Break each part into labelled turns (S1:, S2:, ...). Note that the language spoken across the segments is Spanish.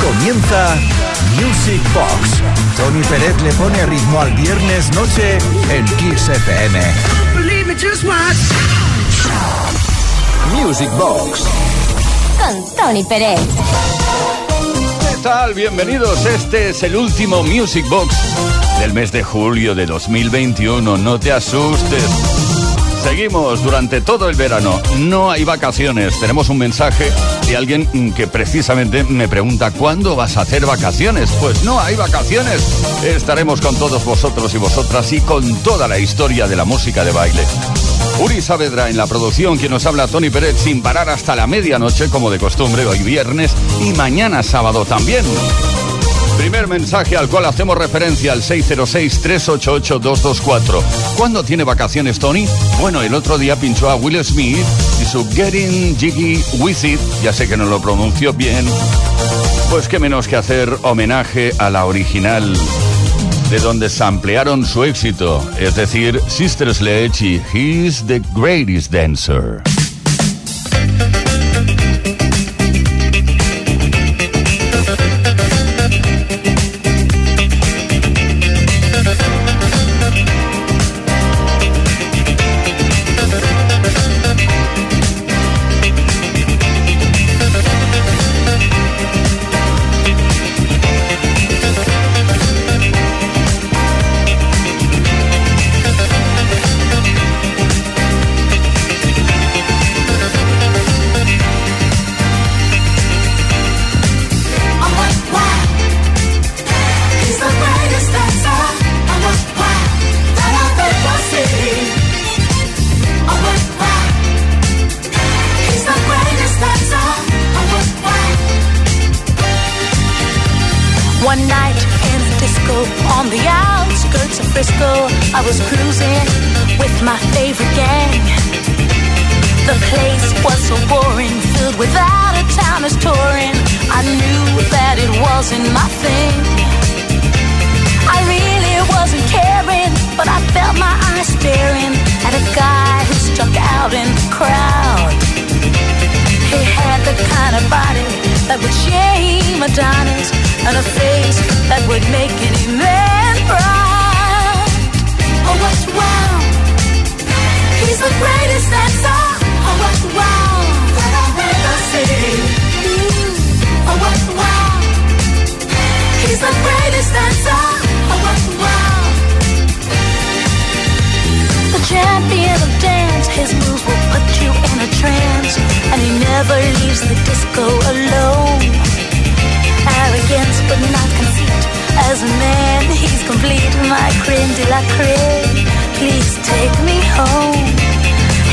S1: Comienza Music Box. Tony Pérez le pone ritmo al viernes noche en Kiss FM. Music Box.
S2: Con Tony Pérez.
S3: ¿Qué tal? Bienvenidos. Este es el último Music Box del mes de julio de 2021. No te asustes. Seguimos durante todo el verano. No hay vacaciones. Tenemos un mensaje de alguien que precisamente me pregunta ¿cuándo vas a hacer vacaciones? Pues no hay vacaciones. Estaremos con todos vosotros y vosotras y con toda la historia de la música de baile. Uri Saavedra en la producción, quien nos habla Tony Pérez sin parar hasta la medianoche como de costumbre hoy viernes y mañana sábado también. Primer mensaje al cual hacemos referencia al 606-388-224. ¿Cuándo tiene vacaciones Tony? Bueno, el otro día pinchó a Will Smith y su Getting Jiggy With It, ya sé que no lo pronuncio bien, pues qué menos que hacer homenaje a la original de donde se ampliaron su éxito, es decir, Sister Sledge y He's the Greatest Dancer.
S2: that would shame Adonis and a face that would make any man proud. Oh, what's wow! He's the greatest dancer. Oh, what's wow! Oh, what I've ever seen. Oh, what's wow! He's the greatest dancer. Oh, what's wow! The champion of dance, his moves will put a trance, and he never leaves the disco alone. Arrogance, but not conceit. As a man, he's complete. My creme de la creme. Please take me home.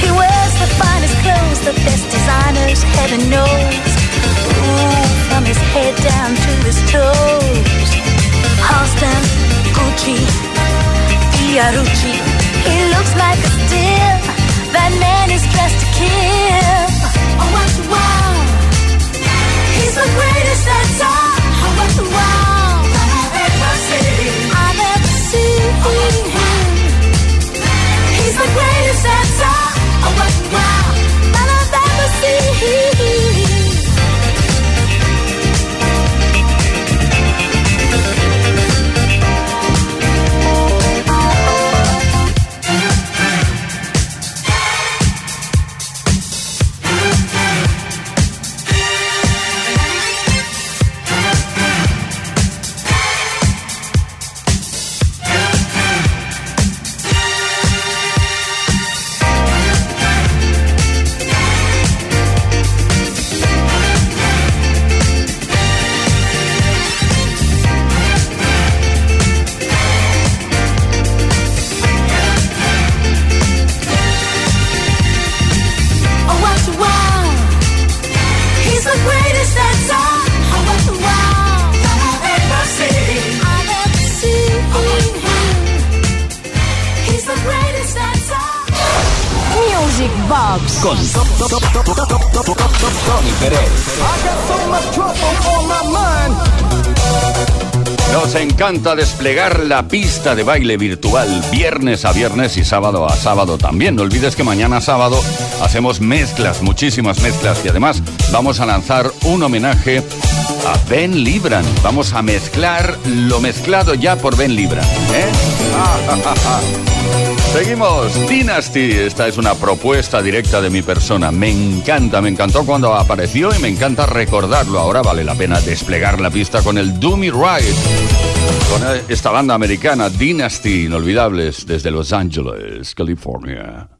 S2: He wears the finest clothes, the best designers, heaven knows. Ooh, from his head down to his toes. Halston, Gucci, Fiorucci. He looks like a steal man is dressed to kill. Oh, what.
S3: Desplegar la pista de baile virtual viernes a viernes y sábado a sábado también. No olvides que mañana sábado hacemos mezclas, muchísimas mezclas y además vamos a lanzar un homenaje a Ben Libran. Vamos a mezclar lo mezclado ya por Ben Libran. ¿eh? Seguimos, Dynasty. Esta es una propuesta directa de mi persona. Me encanta, me encantó cuando apareció y me encanta recordarlo. Ahora vale la pena desplegar la pista con el Do Me Right. Con esta banda americana, Dynasty, inolvidables, desde Los Ángeles, California.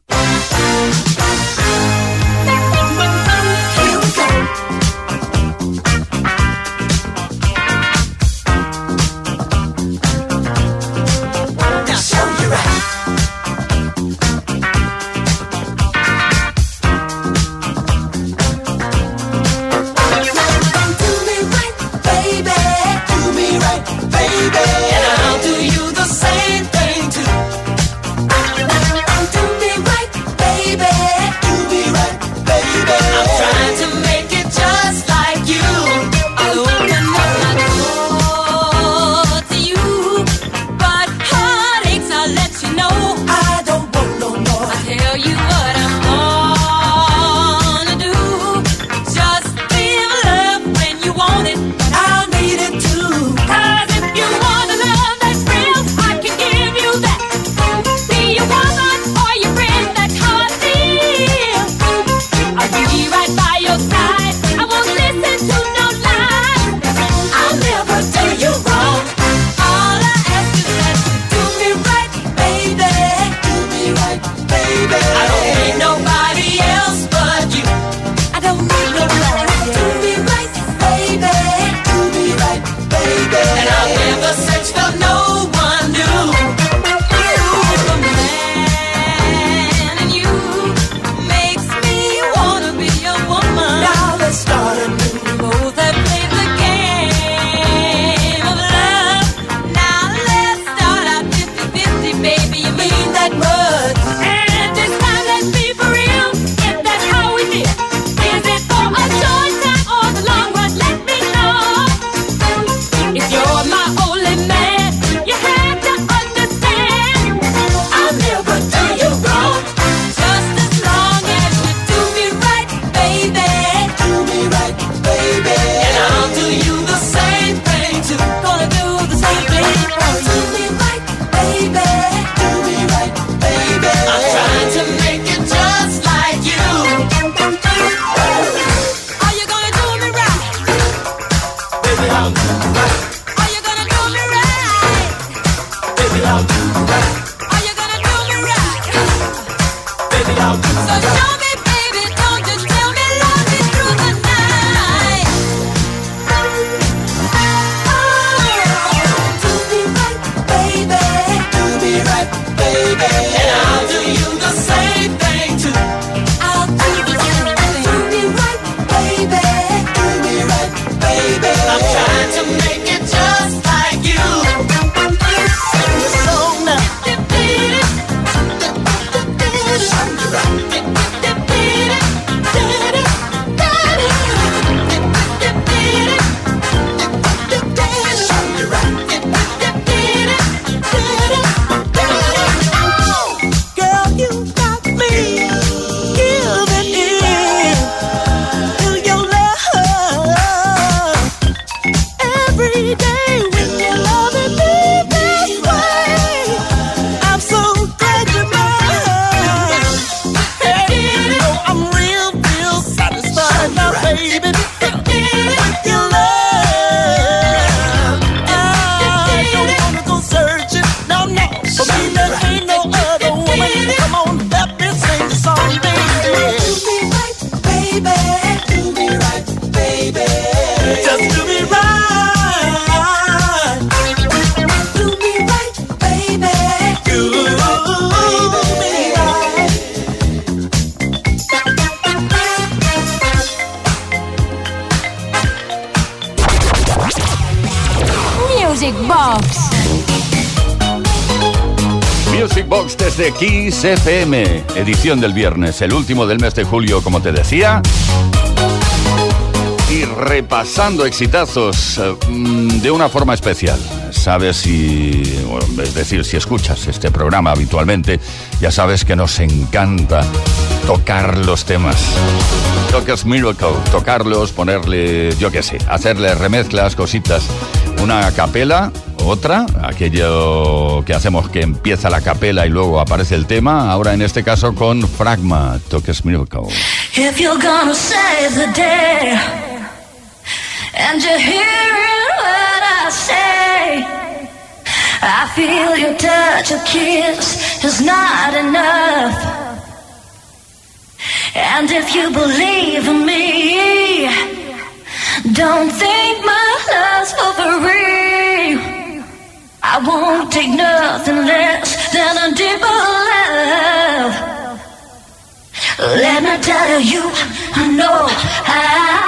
S3: FM, edición del viernes, el último del mes de julio, como te decía. Y repasando exitazos eh, mm, de una forma especial. sabes si, es decir, si escuchas este programa habitualmente, ya sabes que nos encanta tocar los temas. Toques Miracle, tocarlos, ponerle, yo qué sé, hacerle remezclas, cositas. Una capela, otra, aquello que hacemos que empieza la capela y luego aparece el tema, ahora en este caso con Fragma, Toques Miracle.
S2: If you're gonna save the day, and you're hearing what I say, I feel your touch, a kiss is not enough. And if you believe in me, don't think my I won't take nothing less than a deeper love. Let me tell you, I know I,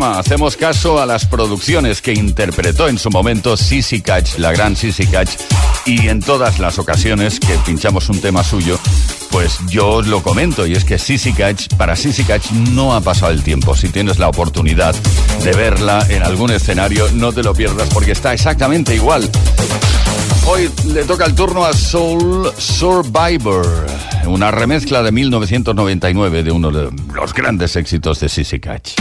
S3: hacemos caso a las producciones que interpretó en su momento Sissy Catch, la gran Sissy Catch, y en todas las ocasiones que pinchamos un tema suyo, pues yo os lo comento, y es que Sissy Catch, para Sissy Catch no ha pasado el tiempo. Si tienes la oportunidad de verla en algún escenario, no te lo pierdas porque está exactamente igual. Hoy le toca el turno a Soul Survivor, una remezcla de 1999 de uno de los grandes éxitos de Sissy Catch.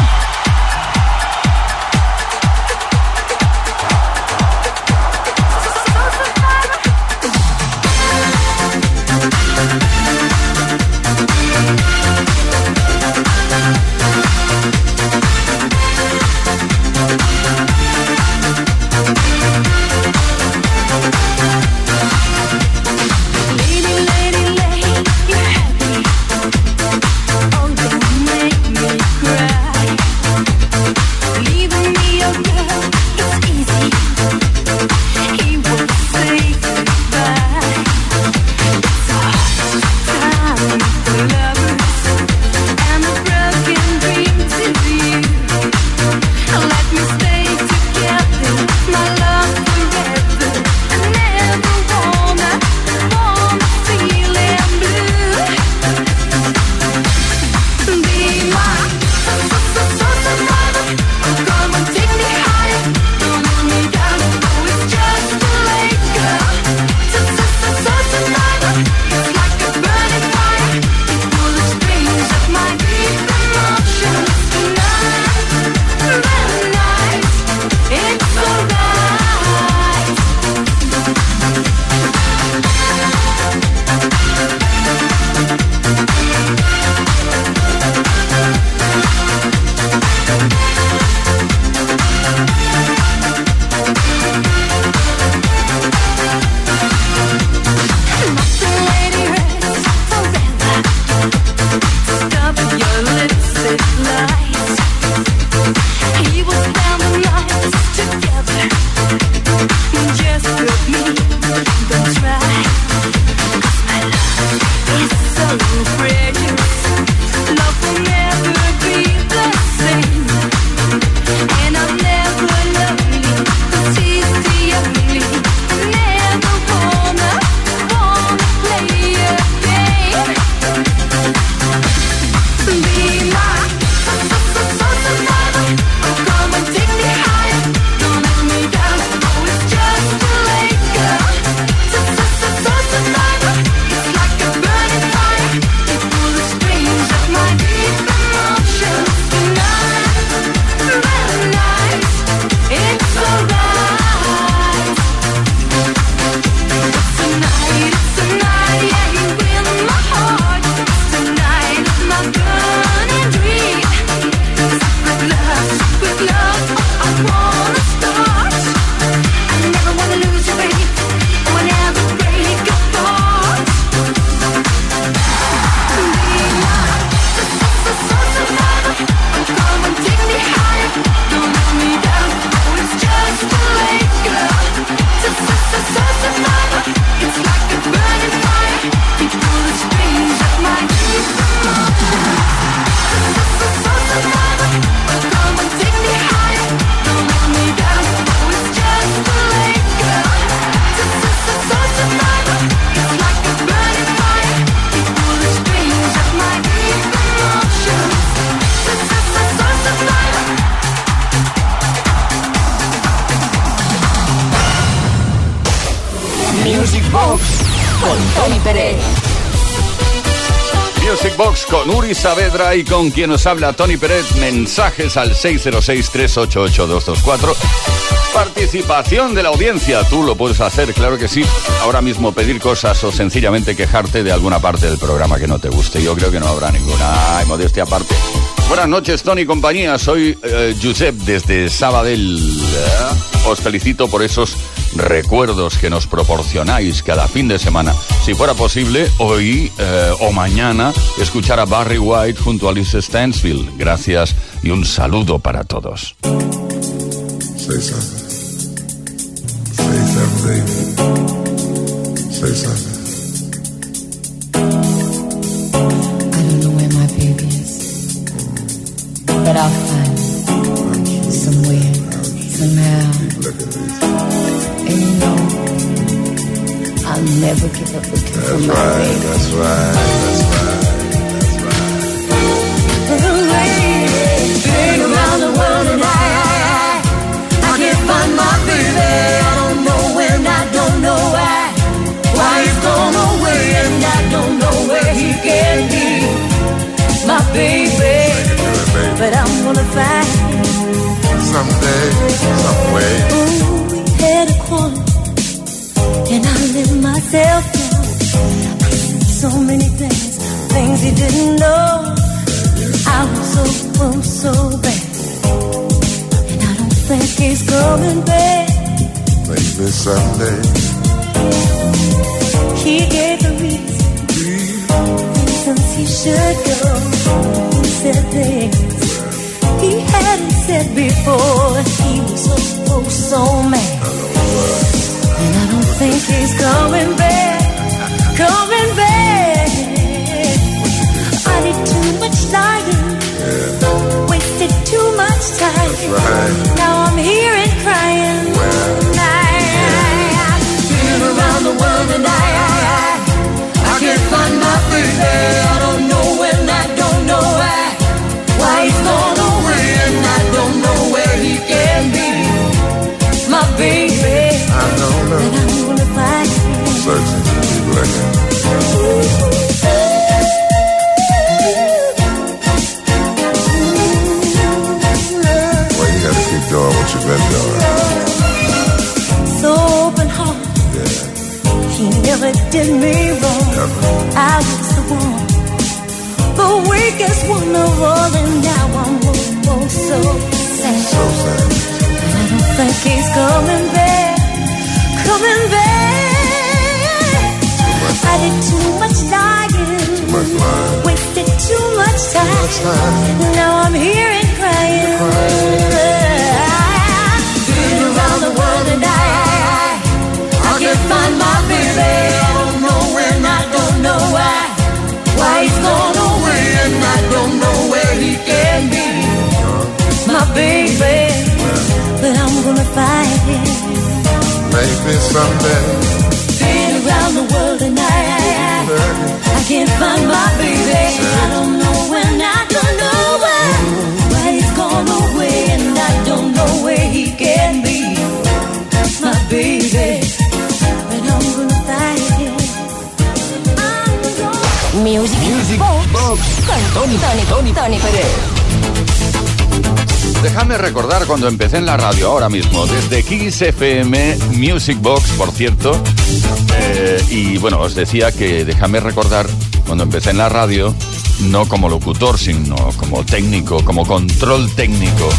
S3: Saavedra y con quien nos habla Tony Pérez. Mensajes al 606-388-224. Participación de la audiencia. Tú lo puedes hacer, claro que sí. Ahora mismo pedir cosas o sencillamente quejarte de alguna parte del programa que no te guste. Yo creo que no habrá ninguna. Ay, modestia aparte. Buenas noches, Tony compañía. Soy eh, Josep desde Sabadell. Eh, os felicito por esos recuerdos que nos proporcionáis cada fin de semana. Si fuera posible, hoy eh, o mañana escuchar a Barry White junto a Alice Stansfield. Gracias y un saludo para todos.
S4: Say something. Say something, baby. Say something.
S2: I don't know where my baby is,
S4: but
S2: I'll find
S4: him somewhere,
S2: somehow. Never give up looking for That's my right. baby.
S4: That's right. That's right.
S2: That's right. Been around the world and I, I, I, I can't find my baby. I don't know when, I don't know why. Why he's gone away and I don't know where he can be. My baby, You
S4: do it, baby. but
S2: I'm gonna find him.
S4: Someday, some way.
S2: Ooh, myself. I said so many things, things he didn't know. I was so, oh, so bad, and I don't think he's coming back.
S4: Maybe someday.
S2: He gave the reason, reasons he should go. He said things he hadn't said before. He was so, oh, so
S4: mad.
S2: And I don't think he's coming back, coming back. I did too much lying, wasted too much time.
S4: right.
S2: Now I'm here and crying. I, have been around the world and I, I, I, I can't find my baby. Did me wrong.
S4: Never.
S2: I was the one, the weakest one of all, and now I'm oh, oh, so sad.
S4: So sad.
S2: And I don't think he's coming back, coming back.
S4: I
S2: did too much lying, Much
S4: lying.
S2: wasted too much time. much
S4: time.
S2: Now I'm here and crying. Been baby, but I'm gonna find him.
S4: Maybe someday.
S2: Been around the world and I, I,
S4: I,
S2: I can't find my baby. I don't know when, I don't know why. Why he's gone away and I don't know where he can be. My baby, but I'm gonna find him. I'm gonna Music,
S1: Music Box, Box con Tony, Tony, Tony Tony Pérez.
S3: Déjame recordar cuando empecé en la radio ahora mismo, desde Kiss FM Music Box, por cierto. Eh, y bueno, os decía que déjame recordar cuando empecé en la radio, no como locutor, sino como técnico, como control técnico.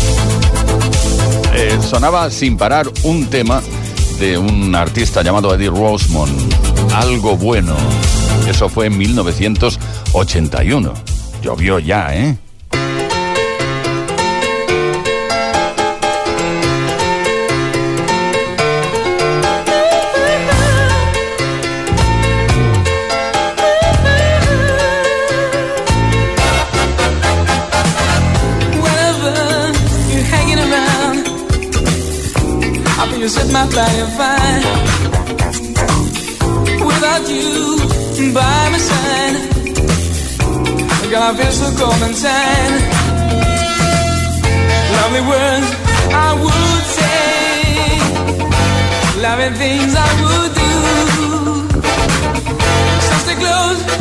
S3: Eh, sonaba sin parar un tema de un artista llamado Eddie Rosemond, Algo Bueno. Eso fue en 1981. Llovió ya, ¿eh?
S5: I am fine without you by my side. God, I feel so cold inside. Lovely words I would say, loving things I would do. So stay close.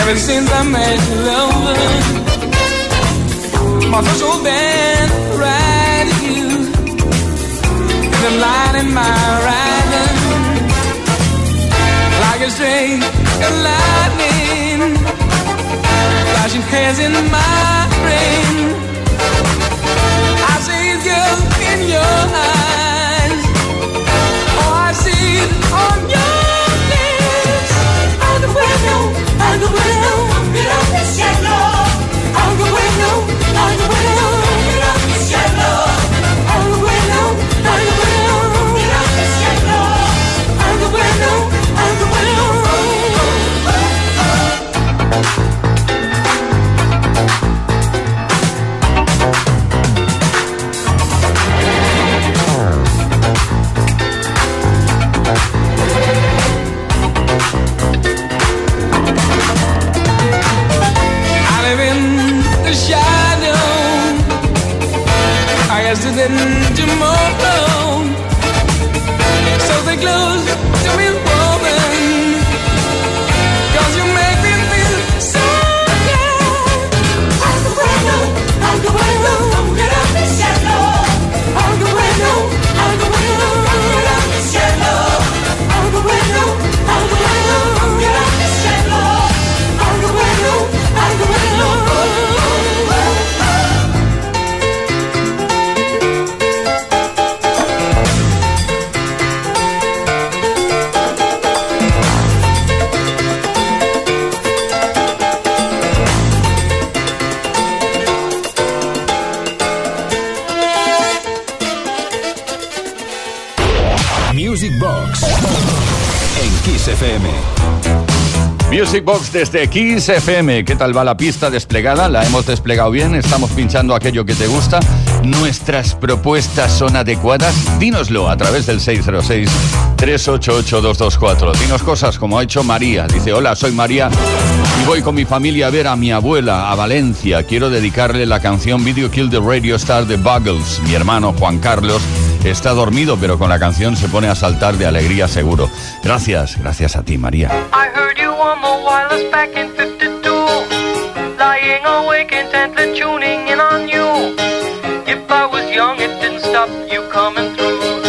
S5: Ever since I met you, lover. My first old band to you, the light in my riding like a string of lightning,
S3: desde Kiss FM. ¿Qué tal va la pista desplegada? ¿La hemos desplegado bien? ¿Estamos pinchando aquello que te gusta? ¿Nuestras propuestas son adecuadas? Dínoslo a través del 606-388-224. Dinos cosas como ha hecho María. Dice, hola, soy María y voy con mi familia a ver a mi abuela a Valencia. Quiero dedicarle la canción Video Kill the Radio Star de Buggles. Mi hermano Juan Carlos está dormido, pero con la canción se pone a saltar de alegría seguro. Gracias, gracias a ti, María.
S6: I heard you on the wireless back in 52. Lying awake intently tuning in on you. If I was young, it didn't stop you coming through.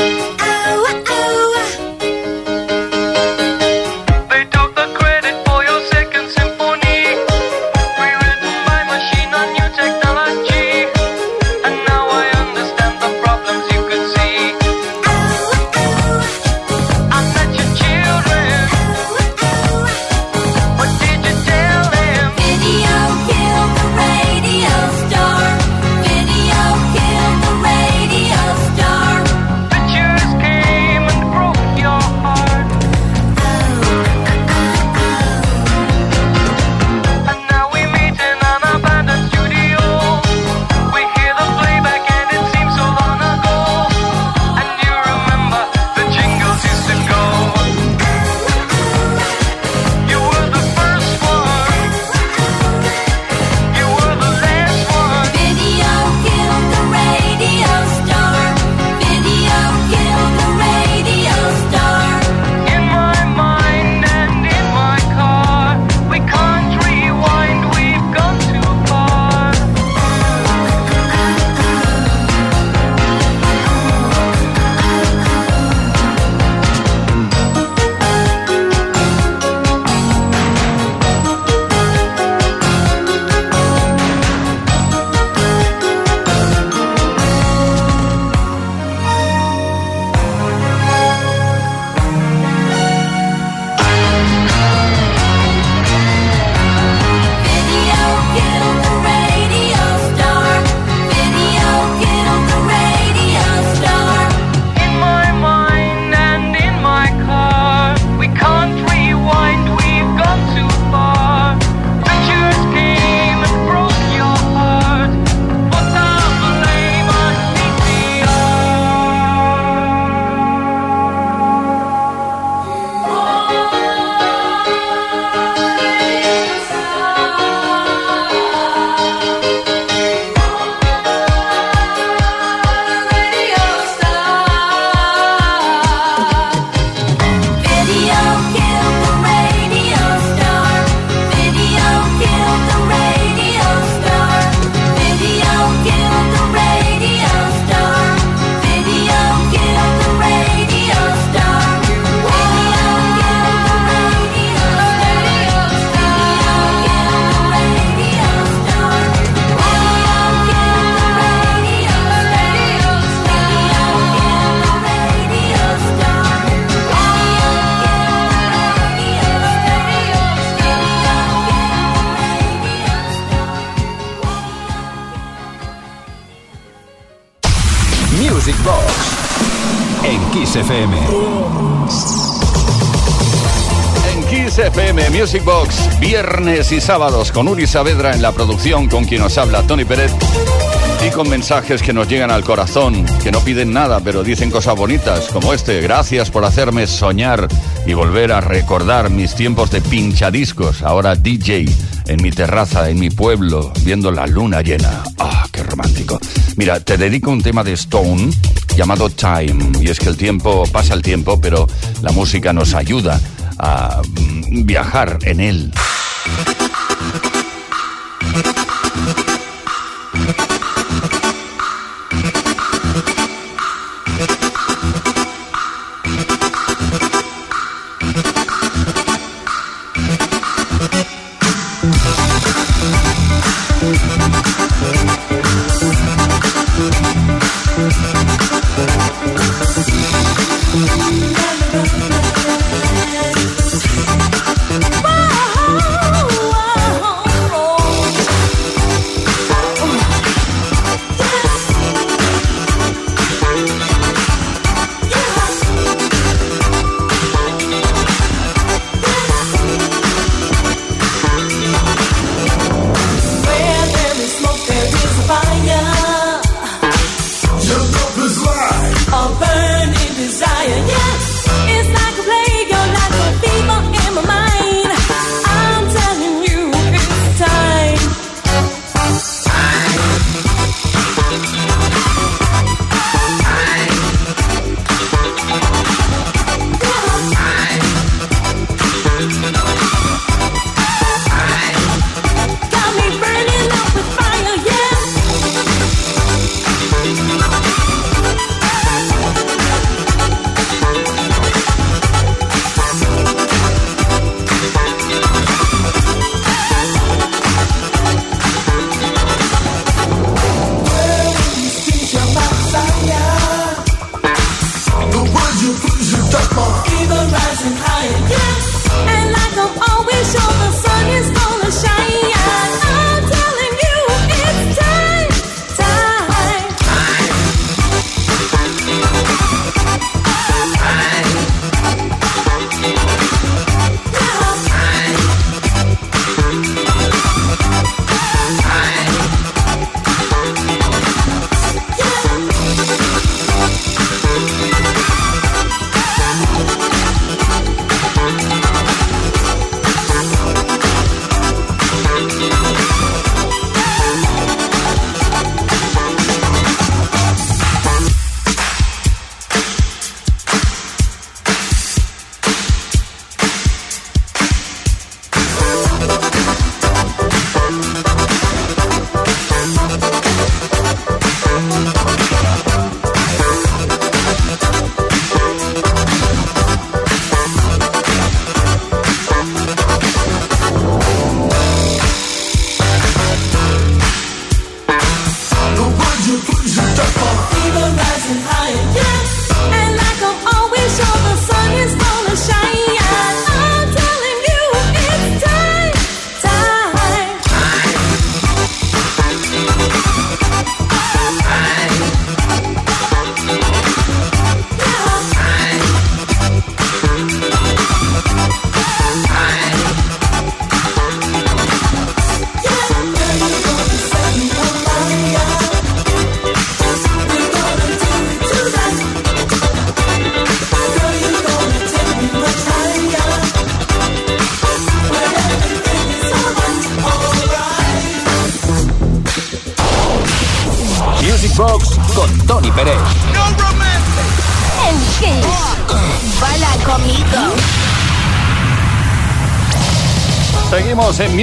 S1: Music Box en Kiss FM.
S3: Music Box, viernes y sábados con Uri Saavedra en la producción con quien nos habla Tony Pérez y con mensajes que nos llegan al corazón, que no piden nada pero dicen cosas bonitas como este. Gracias por hacerme soñar y volver a recordar mis tiempos de pinchadiscos, ahora DJ en mi terraza, en mi pueblo, viendo la luna llena. Ah, qué romántico. Mira, te dedico un tema de Stone llamado Time y es que el tiempo pasa el tiempo, pero la música nos ayuda a mm, viajar en él.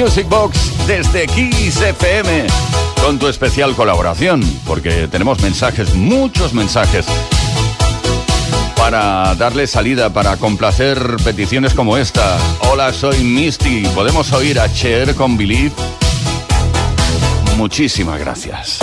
S3: Music Box desde Kiss FM con tu especial colaboración, porque tenemos mensajes, muchos mensajes, para darle salida, para complacer peticiones como esta. Hola, soy Misty. ¿Podemos oír a Cher con Believe? Muchísimas gracias.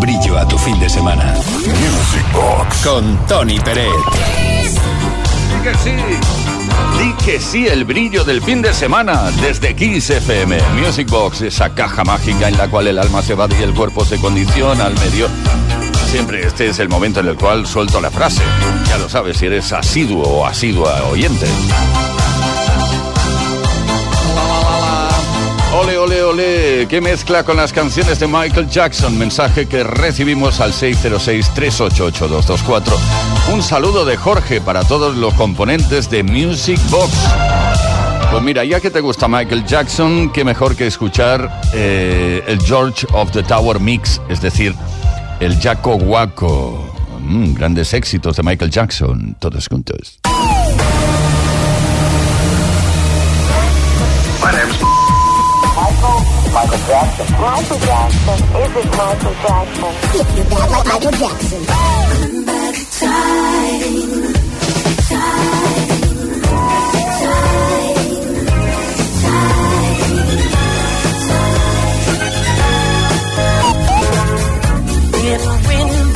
S1: brillo a tu fin de semana.
S7: Music Box
S1: con Tony Pérez. Sí
S3: que sí. Di que sí el brillo del fin de semana desde Kiss FM. Music Box, esa caja mágica en la cual el alma se va y el cuerpo se condiciona al medio. Siempre este es el momento en el cual suelto la frase. Ya lo sabes si eres asiduo o asidua oyente. Ole, que mezcla con las canciones de Michael Jackson. Mensaje que recibimos al 606-388-224. Un saludo de Jorge para todos los componentes de Music Box. Pues mira, ya que te gusta Michael Jackson, qué mejor que escuchar eh, el George of the Tower Mix, es decir, el Jaco Waco. Mm, grandes éxitos de Michael Jackson, todos juntos.
S8: Michael Jackson.
S9: Michael Jackson. Is it Michael Jackson? you got like Michael Jackson. Come
S2: back time. Time. Time. Time. Time. If we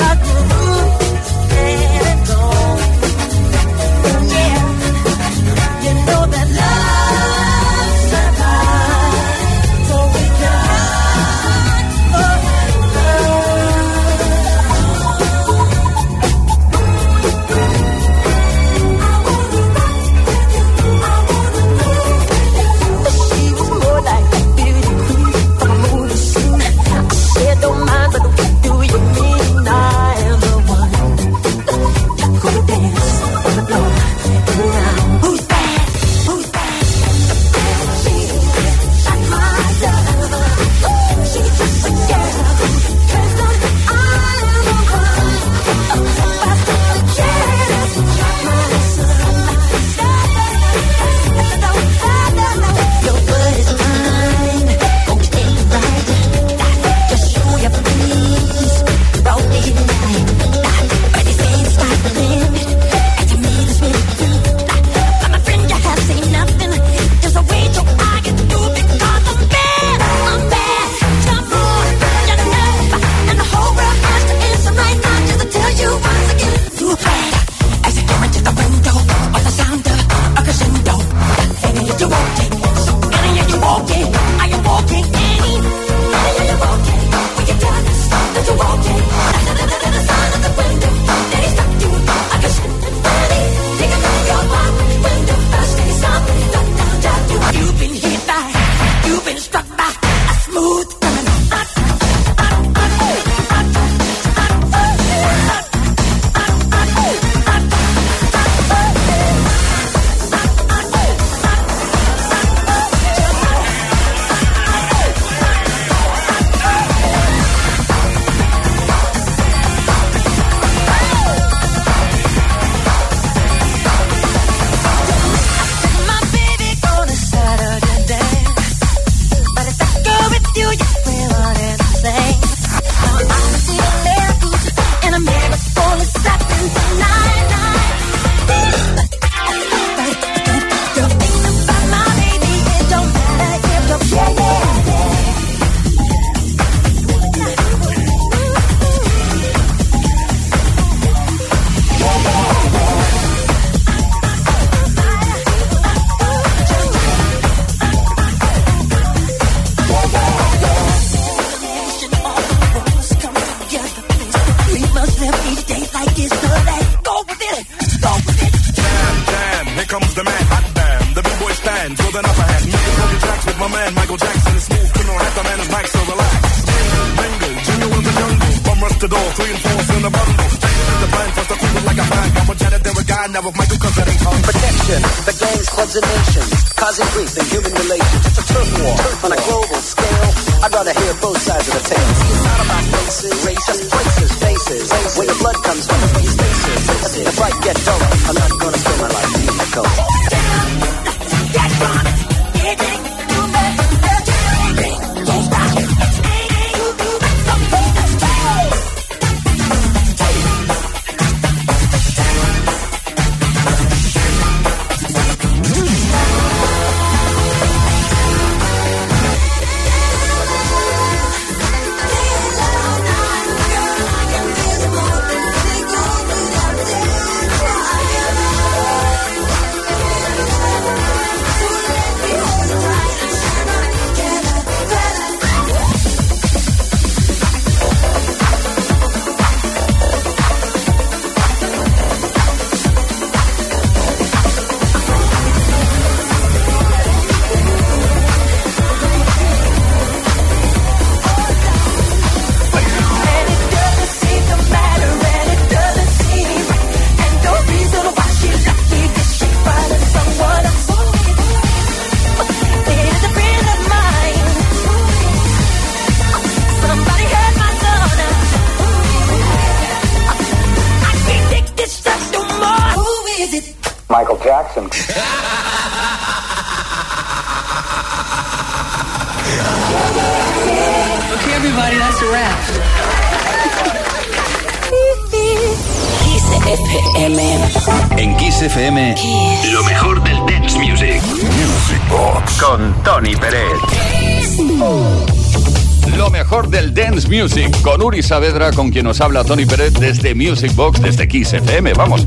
S3: Uri Saavedra, con quien nos habla Tony Pérez desde Music Box, desde Kiss FM. Vamos.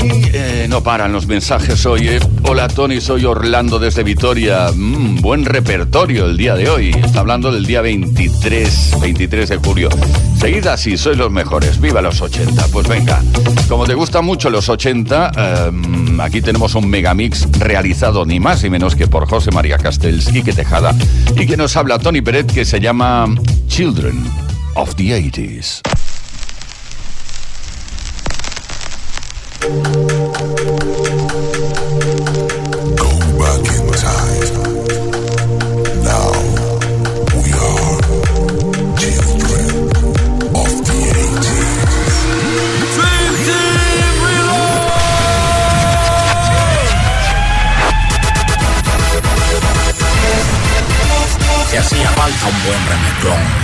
S3: Y eh, no paran los mensajes hoy. eh. Hola Tony, soy Orlando desde Vitoria. Mm, buen repertorio el día de hoy. Está hablando del día 23, 23 de julio. Seguid así, sois los mejores. Viva los 80. Pues venga, como te gustan mucho los 80, eh, aquí tenemos un megamix realizado ni más ni menos que por José María Castells, Quique Tejada, y que nos habla Tony Pérez, que se llama Children of the 80s.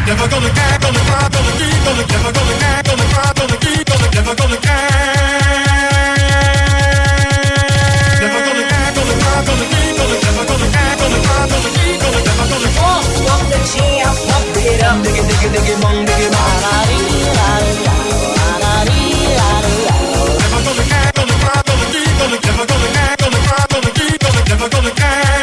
S1: never gonna gonna cry, gonna keep, gonna never gonna cry, gonna keep, gonna never gonna. Never gonna cry, gonna keep, gonna never gonna cry, gonna keep, gonna never gonna
S10: the chair, it up. Never gonna get, gonna cry, gonna keep, gonna never gonna gonna cry, gonna keep, gonna never gonna.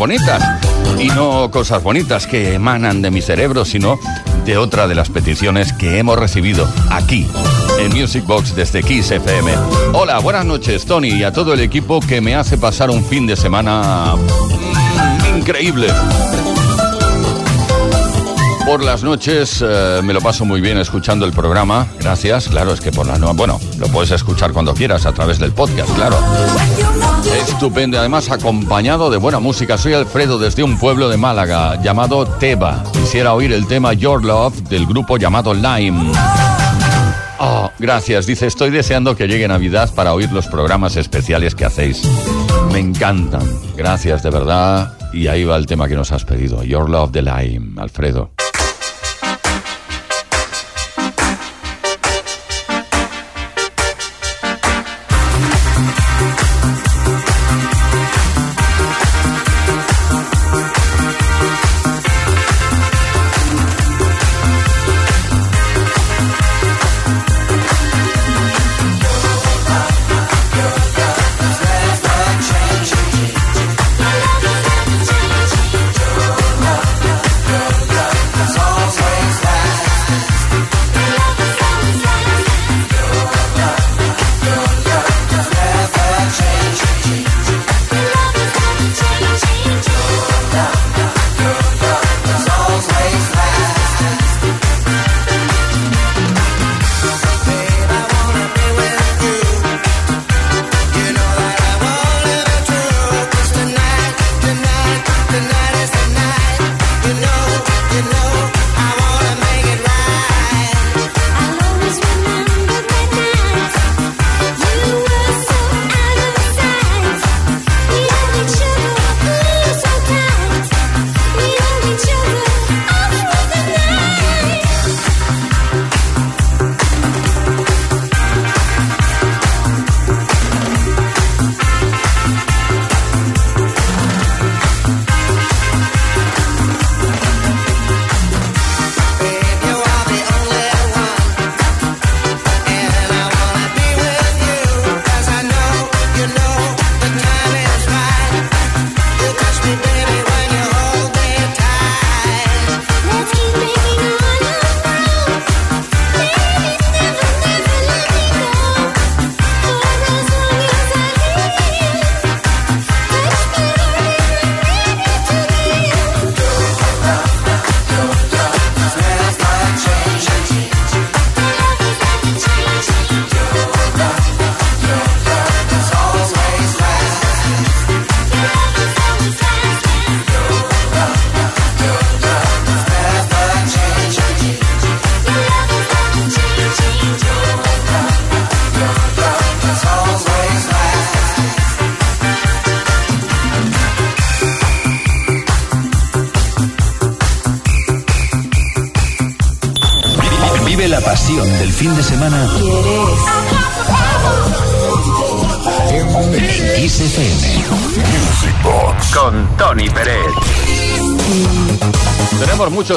S3: Bonitas. Y no cosas bonitas que emanan de mi cerebro, sino de otra de las peticiones que hemos recibido aquí en Music Box desde Kiss FM. Hola, buenas noches, Tony, y a todo el equipo que me hace pasar un fin de semana mm, increíble. Por las noches eh, me lo paso muy bien escuchando el programa. Gracias. Claro, es que por las noches, bueno, lo puedes escuchar cuando quieras a través del podcast, claro. Estupendo, además acompañado de buena música. Soy Alfredo desde un pueblo de Málaga llamado Teba. Quisiera oír el tema Your Love del grupo llamado Lime. Oh, gracias. Dice, estoy deseando que llegue Navidad para oír los programas especiales que hacéis. Me encantan. Gracias, de verdad. Y ahí va el tema que nos has pedido. Your Love de Lime, Alfredo.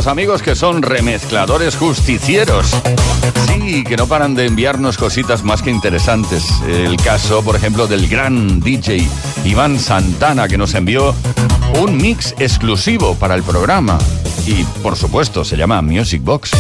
S3: amigos que son remezcladores justicieros. Sí, que no paran de enviarnos cositas más que interesantes. El caso, por ejemplo, del gran DJ Iván Santana, que nos envió un mix exclusivo para el programa. Y, por supuesto, se llama Music Box.